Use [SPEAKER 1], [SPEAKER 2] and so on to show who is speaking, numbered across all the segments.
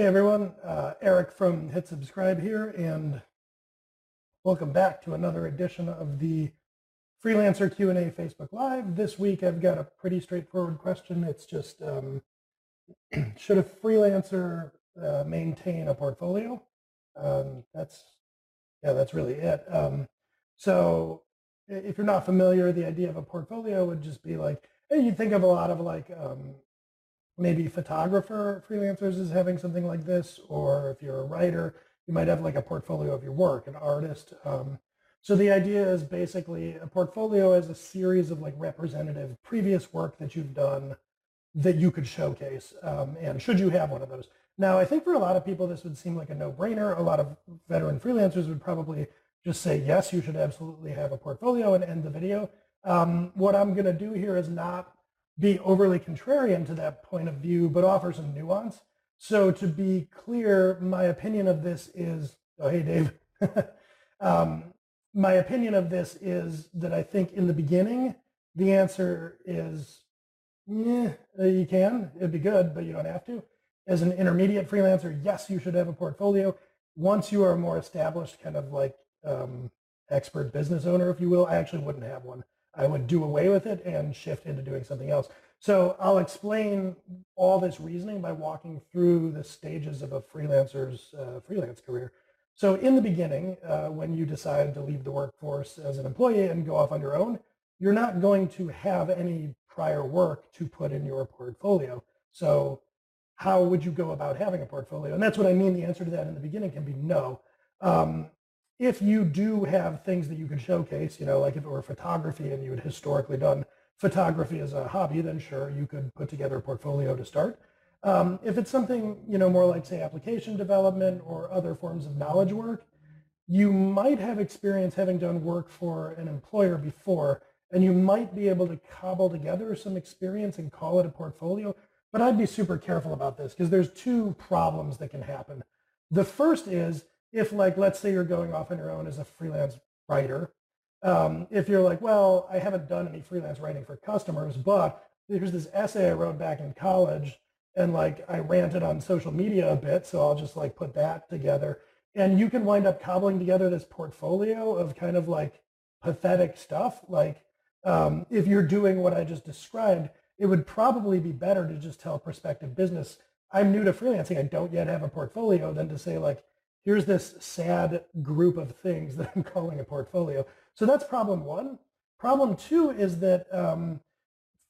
[SPEAKER 1] Hey everyone, uh, Eric from Hit Subscribe here, and welcome back to another edition of the Freelancer Q&A Facebook Live. This week I've got a pretty straightforward question. It's just, um, should a freelancer uh, maintain a portfolio? Um, that's, yeah, that's really it. Um, so if you're not familiar, the idea of a portfolio would just be like, hey, you think of a lot of like um, maybe photographer freelancers is having something like this, or if you're a writer, you might have like a portfolio of your work, an artist. Um, so the idea is basically a portfolio is a series of like representative previous work that you've done that you could showcase. Um, and should you have one of those? Now, I think for a lot of people, this would seem like a no-brainer. A lot of veteran freelancers would probably just say, yes, you should absolutely have a portfolio and end the video. Um, what I'm going to do here is not be overly contrarian to that point of view, but offer some nuance. So to be clear, my opinion of this is, oh, hey, Dave. um, my opinion of this is that I think in the beginning, the answer is, yeah, you can, it'd be good, but you don't have to. As an intermediate freelancer, yes, you should have a portfolio. Once you are a more established kind of like um, expert business owner, if you will, I actually wouldn't have one. I would do away with it and shift into doing something else. So I'll explain all this reasoning by walking through the stages of a freelancer's uh, freelance career. So in the beginning, uh, when you decide to leave the workforce as an employee and go off on your own, you're not going to have any prior work to put in your portfolio. So how would you go about having a portfolio? And that's what I mean. The answer to that in the beginning can be no. Um, if you do have things that you could showcase, you know, like if it were photography and you had historically done photography as a hobby, then sure, you could put together a portfolio to start. Um, if it's something, you know, more like say application development or other forms of knowledge work, you might have experience having done work for an employer before, and you might be able to cobble together some experience and call it a portfolio. But I'd be super careful about this because there's two problems that can happen. The first is if like, let's say you're going off on your own as a freelance writer, um, if you're like, well, I haven't done any freelance writing for customers, but there's this essay I wrote back in college and like I ranted on social media a bit, so I'll just like put that together. And you can wind up cobbling together this portfolio of kind of like pathetic stuff. Like um, if you're doing what I just described, it would probably be better to just tell prospective business, I'm new to freelancing, I don't yet have a portfolio, than to say like, here's this sad group of things that I'm calling a portfolio. So that's problem one. Problem two is that um,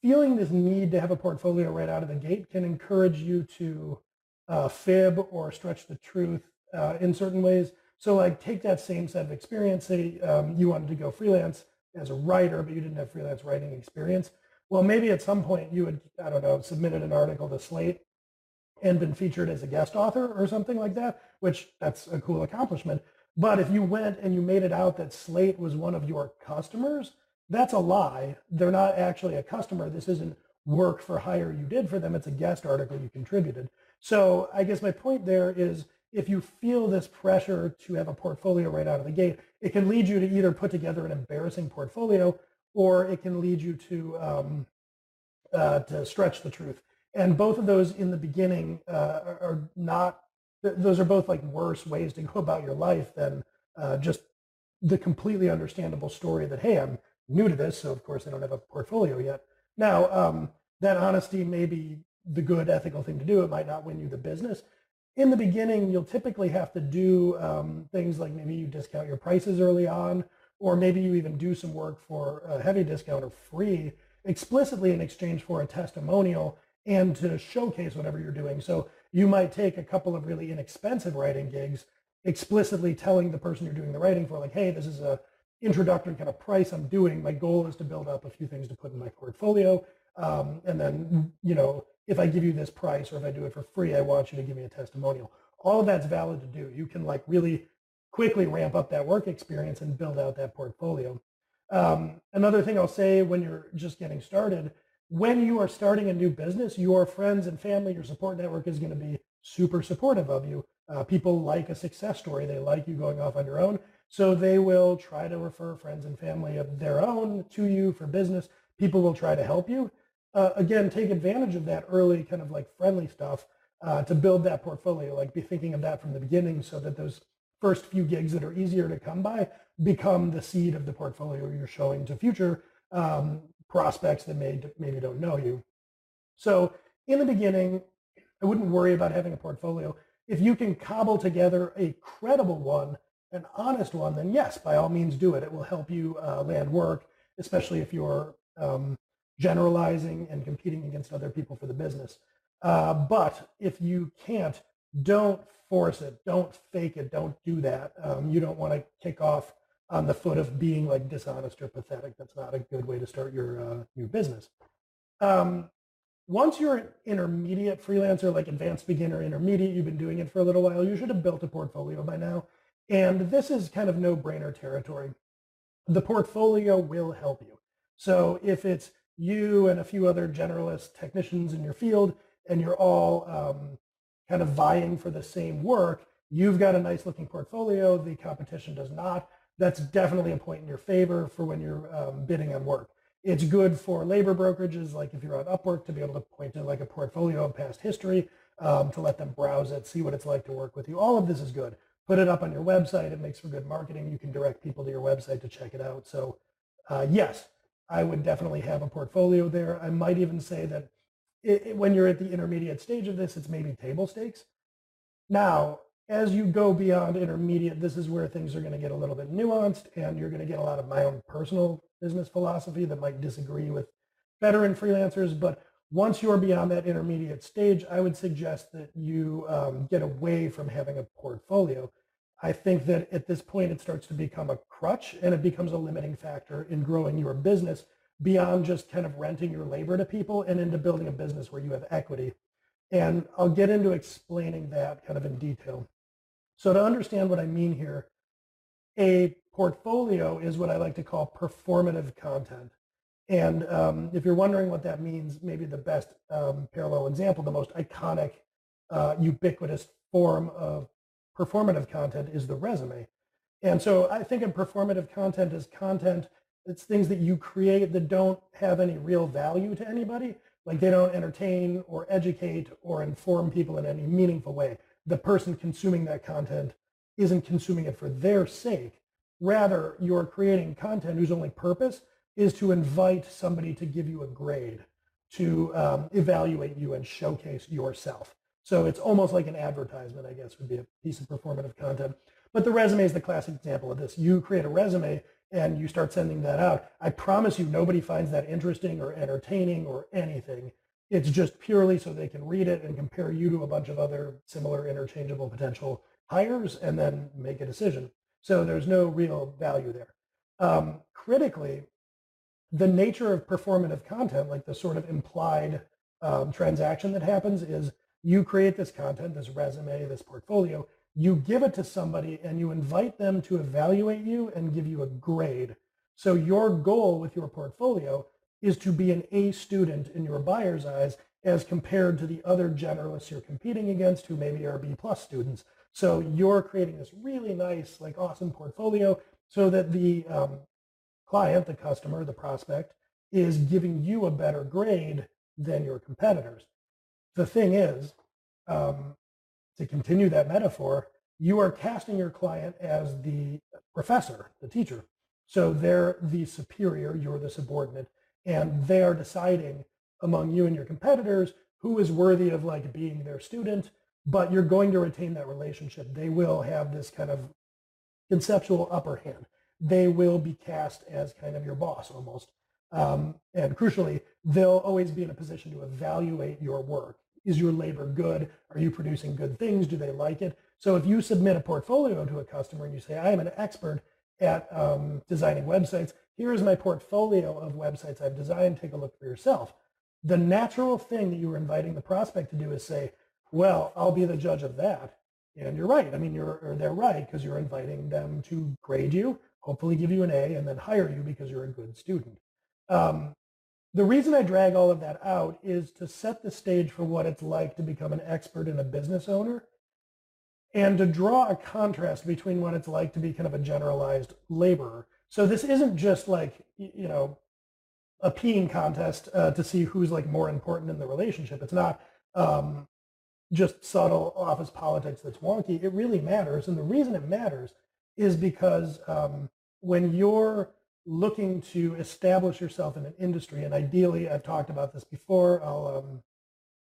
[SPEAKER 1] feeling this need to have a portfolio right out of the gate can encourage you to uh, fib or stretch the truth uh, in certain ways. So like take that same set of experience, say um, you wanted to go freelance as a writer, but you didn't have freelance writing experience. Well, maybe at some point you had, I don't know, submitted an article to Slate and been featured as a guest author or something like that, which that's a cool accomplishment. But if you went and you made it out that Slate was one of your customers, that's a lie. They're not actually a customer. This isn't work for hire you did for them. It's a guest article you contributed. So I guess my point there is if you feel this pressure to have a portfolio right out of the gate, it can lead you to either put together an embarrassing portfolio or it can lead you to, um, uh, to stretch the truth. And both of those in the beginning uh, are not, those are both like worse ways to go about your life than uh, just the completely understandable story that, hey, I'm new to this, so of course I don't have a portfolio yet. Now, um, that honesty may be the good ethical thing to do. It might not win you the business. In the beginning, you'll typically have to do um, things like maybe you discount your prices early on, or maybe you even do some work for a heavy discount or free explicitly in exchange for a testimonial and to showcase whatever you're doing. So you might take a couple of really inexpensive writing gigs, explicitly telling the person you're doing the writing for, like, hey, this is a introductory kind of price I'm doing. My goal is to build up a few things to put in my portfolio. Um, and then, you know, if I give you this price or if I do it for free, I want you to give me a testimonial. All of that's valid to do. You can like really quickly ramp up that work experience and build out that portfolio. Um, another thing I'll say when you're just getting started, when you are starting a new business, your friends and family, your support network is going to be super supportive of you. Uh, people like a success story. They like you going off on your own. So they will try to refer friends and family of their own to you for business. People will try to help you. Uh, again, take advantage of that early kind of like friendly stuff. uh, to build that portfolio. Like be thinking of that from the beginning so that those first few gigs that are easier to come by become the seed of the portfolio you're showing to future um, prospects that may, maybe don't know you. So in the beginning, I wouldn't worry about having a portfolio. If you can cobble together a credible one, an honest one, then yes, by all means do it. It will help you uh, land work, especially if you're um, generalizing and competing against other people for the business. Uh, but if you can't, don't force it. Don't fake it. Don't do that. Um, you don't want to kick off on the foot of being like dishonest or pathetic. That's not a good way to start your uh, new business. Um, once you're an intermediate freelancer, like advanced beginner, intermediate, you've been doing it for a little while, you should have built a portfolio by now. And this is kind of no-brainer territory. The portfolio will help you. So if it's you and a few other generalist technicians in your field, and you're all um, kind of vying for the same work, you've got a nice looking portfolio, the competition does not. That's definitely a point in your favor for when you're um, bidding on work. It's good for labor brokerages, like if you're on Upwork, to be able to point to like a portfolio of past history, um, to let them browse it, see what it's like to work with you. All of this is good. Put it up on your website. It makes for good marketing. You can direct people to your website to check it out. So uh, yes, I would definitely have a portfolio there. I might even say that it, it, when you're at the intermediate stage of this, it's maybe table stakes. Now, as you go beyond intermediate, this is where things are going to get a little bit nuanced and you're going to get a lot of my own personal business philosophy that might disagree with veteran freelancers. But once you're beyond that intermediate stage, I would suggest that you um, get away from having a portfolio. I think that at this point, it starts to become a crutch and it becomes a limiting factor in growing your business beyond just kind of renting your labor to people and into building a business where you have equity. And I'll get into explaining that kind of in detail. So to understand what I mean here, a portfolio is what I like to call performative content. And um, if you're wondering what that means, maybe the best um, parallel example, the most iconic, uh, ubiquitous form of performative content is the resume. And so I think of performative content as content it's things that you create that don't have any real value to anybody. Like they don't entertain or educate or inform people in any meaningful way. The person consuming that content isn't consuming it for their sake. Rather, you're creating content whose only purpose is to invite somebody to give you a grade, to um, evaluate you and showcase yourself. So it's almost like an advertisement, I guess, would be a piece of performative content. But the resume is the classic example of this. You create a resume and you start sending that out, I promise you nobody finds that interesting or entertaining or anything. It's just purely so they can read it and compare you to a bunch of other similar interchangeable potential hires and then make a decision. So there's no real value there. Um, critically, the nature of performative content, like the sort of implied um, transaction that happens is you create this content, this resume, this portfolio, you give it to somebody and you invite them to evaluate you and give you a grade. So your goal with your portfolio is to be an A student in your buyer's eyes as compared to the other generalists you're competing against who maybe are B plus students. So you're creating this really nice, like awesome portfolio so that the um, client, the customer, the prospect is giving you a better grade than your competitors. The thing is, um, to continue that metaphor, you are casting your client as the professor, the teacher. So they're the superior, you're the subordinate, and they are deciding among you and your competitors who is worthy of like being their student, but you're going to retain that relationship. They will have this kind of conceptual upper hand. They will be cast as kind of your boss almost. Um, and crucially, they'll always be in a position to evaluate your work is your labor good? Are you producing good things? Do they like it? So if you submit a portfolio to a customer and you say, I am an expert at um, designing websites, here is my portfolio of websites I've designed, take a look for yourself. The natural thing that you are inviting the prospect to do is say, well, I'll be the judge of that. And you're right. I mean, you're, they're right because you're inviting them to grade you, hopefully give you an A, and then hire you because you're a good student. Um, the reason I drag all of that out is to set the stage for what it's like to become an expert and a business owner and to draw a contrast between what it's like to be kind of a generalized laborer. So this isn't just like, you know, a peeing contest uh, to see who's like more important in the relationship. It's not, um, just subtle office politics that's wonky. It really matters. And the reason it matters is because um, when you're looking to establish yourself in an industry, and ideally, I've talked about this before, I'll um,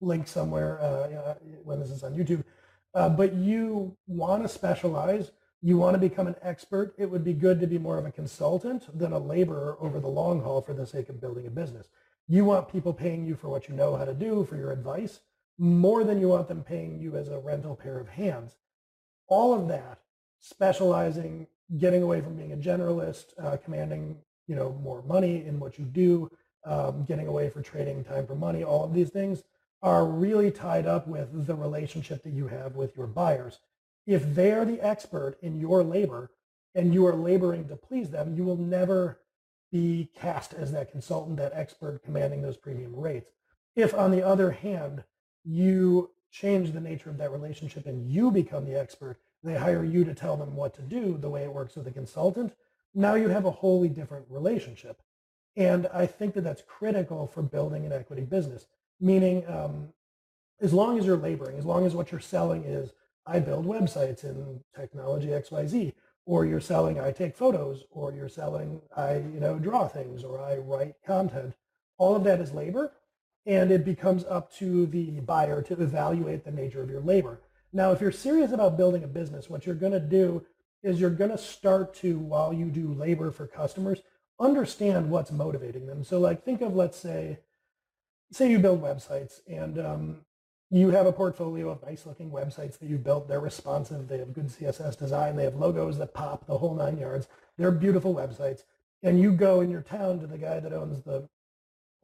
[SPEAKER 1] link somewhere uh, when this is on YouTube, uh, but you want to specialize, you want to become an expert, it would be good to be more of a consultant than a laborer over the long haul for the sake of building a business. You want people paying you for what you know how to do, for your advice, more than you want them paying you as a rental pair of hands. All of that, specializing, getting away from being a generalist, uh, commanding you know more money in what you do, um, getting away for trading time for money, all of these things are really tied up with the relationship that you have with your buyers. If they are the expert in your labor and you are laboring to please them, you will never be cast as that consultant, that expert commanding those premium rates. If, on the other hand, you change the nature of that relationship and you become the expert, they hire you to tell them what to do the way it works with a consultant, now you have a wholly different relationship. And I think that that's critical for building an equity business, meaning um, as long as you're laboring, as long as what you're selling is, I build websites in technology XYZ, or you're selling I take photos, or you're selling I you know draw things, or I write content. All of that is labor, and it becomes up to the buyer to evaluate the nature of your labor. Now, if you're serious about building a business, what you're going to do is you're going to start to, while you do labor for customers, understand what's motivating them. So, like, think of let's say, say you build websites and um, you have a portfolio of nice looking websites that you built. They're responsive. They have good CSS design. They have logos that pop the whole nine yards. They're beautiful websites. And you go in your town to the guy that owns the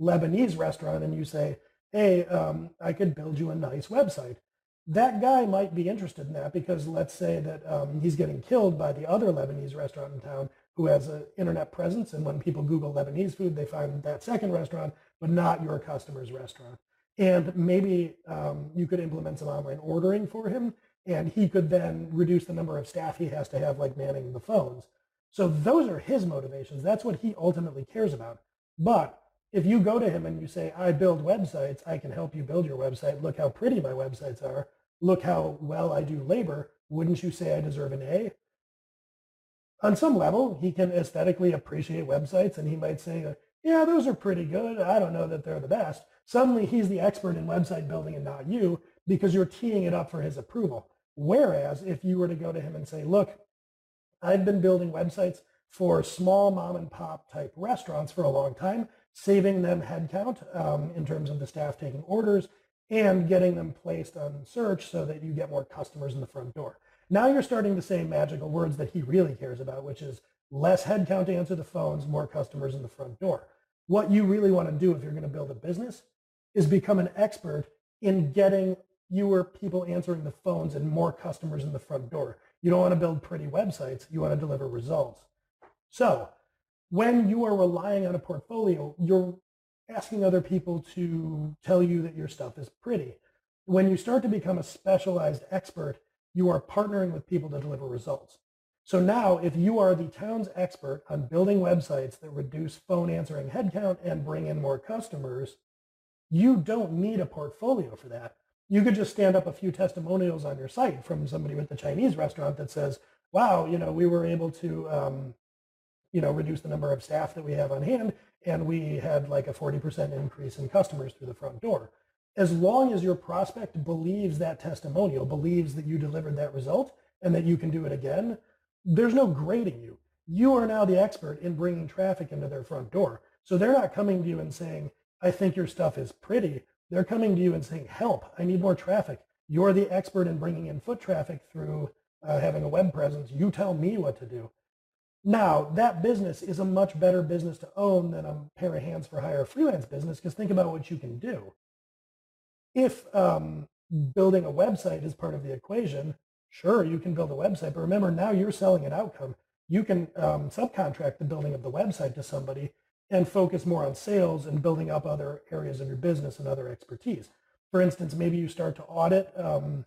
[SPEAKER 1] Lebanese restaurant and you say, hey, um, I could build you a nice website. That guy might be interested in that because let's say that um, he's getting killed by the other Lebanese restaurant in town who has an internet presence. And when people Google Lebanese food, they find that second restaurant, but not your customer's restaurant. And maybe um, you could implement some online ordering for him and he could then reduce the number of staff he has to have like manning the phones. So those are his motivations. That's what he ultimately cares about. But if you go to him and you say, I build websites, I can help you build your website. Look how pretty my websites are. Look how well I do labor. Wouldn't you say I deserve an A? On some level, he can aesthetically appreciate websites and he might say, yeah, those are pretty good. I don't know that they're the best. Suddenly he's the expert in website building and not you because you're teeing it up for his approval. Whereas if you were to go to him and say, look, I've been building websites for small mom and pop type restaurants for a long time saving them headcount um, in terms of the staff taking orders and getting them placed on search so that you get more customers in the front door. Now you're starting to say magical words that he really cares about, which is less headcount to answer the phones, more customers in the front door. What you really want to do if you're going to build a business is become an expert in getting fewer people answering the phones and more customers in the front door. You don't want to build pretty websites. You want to deliver results. So when you are relying on a portfolio, you're asking other people to tell you that your stuff is pretty. When you start to become a specialized expert, you are partnering with people to deliver results. So now if you are the town's expert on building websites that reduce phone answering headcount and bring in more customers, you don't need a portfolio for that. You could just stand up a few testimonials on your site from somebody with the Chinese restaurant that says, wow, you know, we were able to um, you know, reduce the number of staff that we have on hand, and we had like a 40% increase in customers through the front door. As long as your prospect believes that testimonial, believes that you delivered that result and that you can do it again, there's no grading you. You are now the expert in bringing traffic into their front door. So they're not coming to you and saying, I think your stuff is pretty. They're coming to you and saying, help, I need more traffic. You're the expert in bringing in foot traffic through uh, having a web presence. You tell me what to do. Now, that business is a much better business to own than a pair of hands for hire freelance business because think about what you can do. If um, building a website is part of the equation, sure, you can build a website, but remember now you're selling an outcome. You can um, subcontract the building of the website to somebody and focus more on sales and building up other areas of your business and other expertise. For instance, maybe you start to audit um,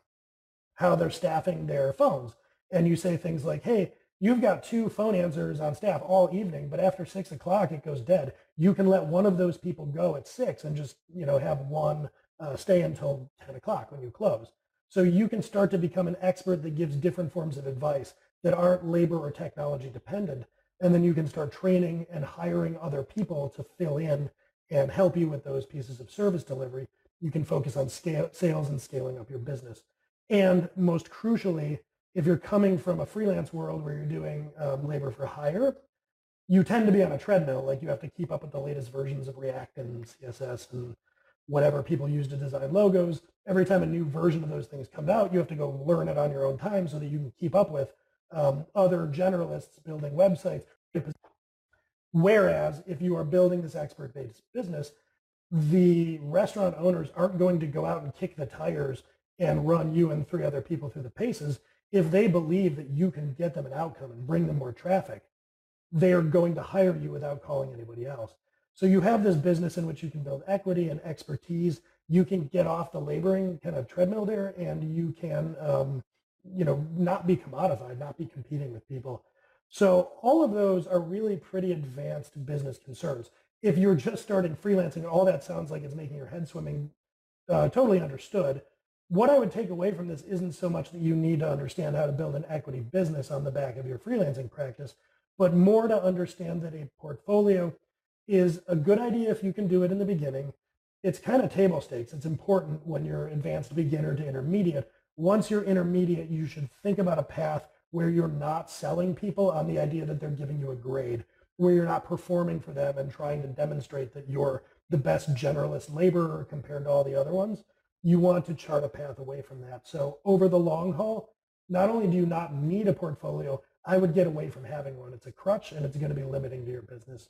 [SPEAKER 1] how they're staffing their phones and you say things like, hey, You've got two phone answers on staff all evening, but after six o'clock, it goes dead. You can let one of those people go at six and just, you know, have one uh, stay until 10 o'clock when you close. So you can start to become an expert that gives different forms of advice that aren't labor or technology dependent. And then you can start training and hiring other people to fill in and help you with those pieces of service delivery. You can focus on scale, sales and scaling up your business. And most crucially, if you're coming from a freelance world where you're doing um, labor for hire, you tend to be on a treadmill. Like you have to keep up with the latest versions of React and CSS and whatever people use to design logos. Every time a new version of those things comes out, you have to go learn it on your own time so that you can keep up with um, other generalists building websites. Whereas if you are building this expert-based business, the restaurant owners aren't going to go out and kick the tires and run you and three other people through the paces. If they believe that you can get them an outcome and bring them more traffic, they are going to hire you without calling anybody else. So you have this business in which you can build equity and expertise. You can get off the laboring kind of treadmill there, and you can, um, you know, not be commodified, not be competing with people. So all of those are really pretty advanced business concerns. If you're just starting freelancing, all that sounds like it's making your head swimming. Uh, totally understood. What I would take away from this isn't so much that you need to understand how to build an equity business on the back of your freelancing practice, but more to understand that a portfolio is a good idea if you can do it in the beginning. It's kind of table stakes. It's important when you're advanced beginner to intermediate. Once you're intermediate, you should think about a path where you're not selling people on the idea that they're giving you a grade, where you're not performing for them and trying to demonstrate that you're the best generalist laborer compared to all the other ones. You want to chart a path away from that. So over the long haul, not only do you not need a portfolio, I would get away from having one. It's a crutch and it's going to be limiting to your business.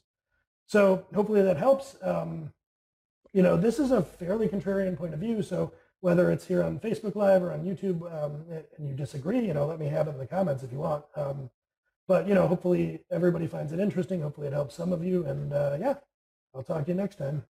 [SPEAKER 1] So hopefully that helps. Um, you know, this is a fairly contrarian point of view. So whether it's here on Facebook Live or on YouTube um, and you disagree, you know, let me have it in the comments if you want. Um, but, you know, hopefully everybody finds it interesting. Hopefully it helps some of you. And uh, yeah, I'll talk to you next time.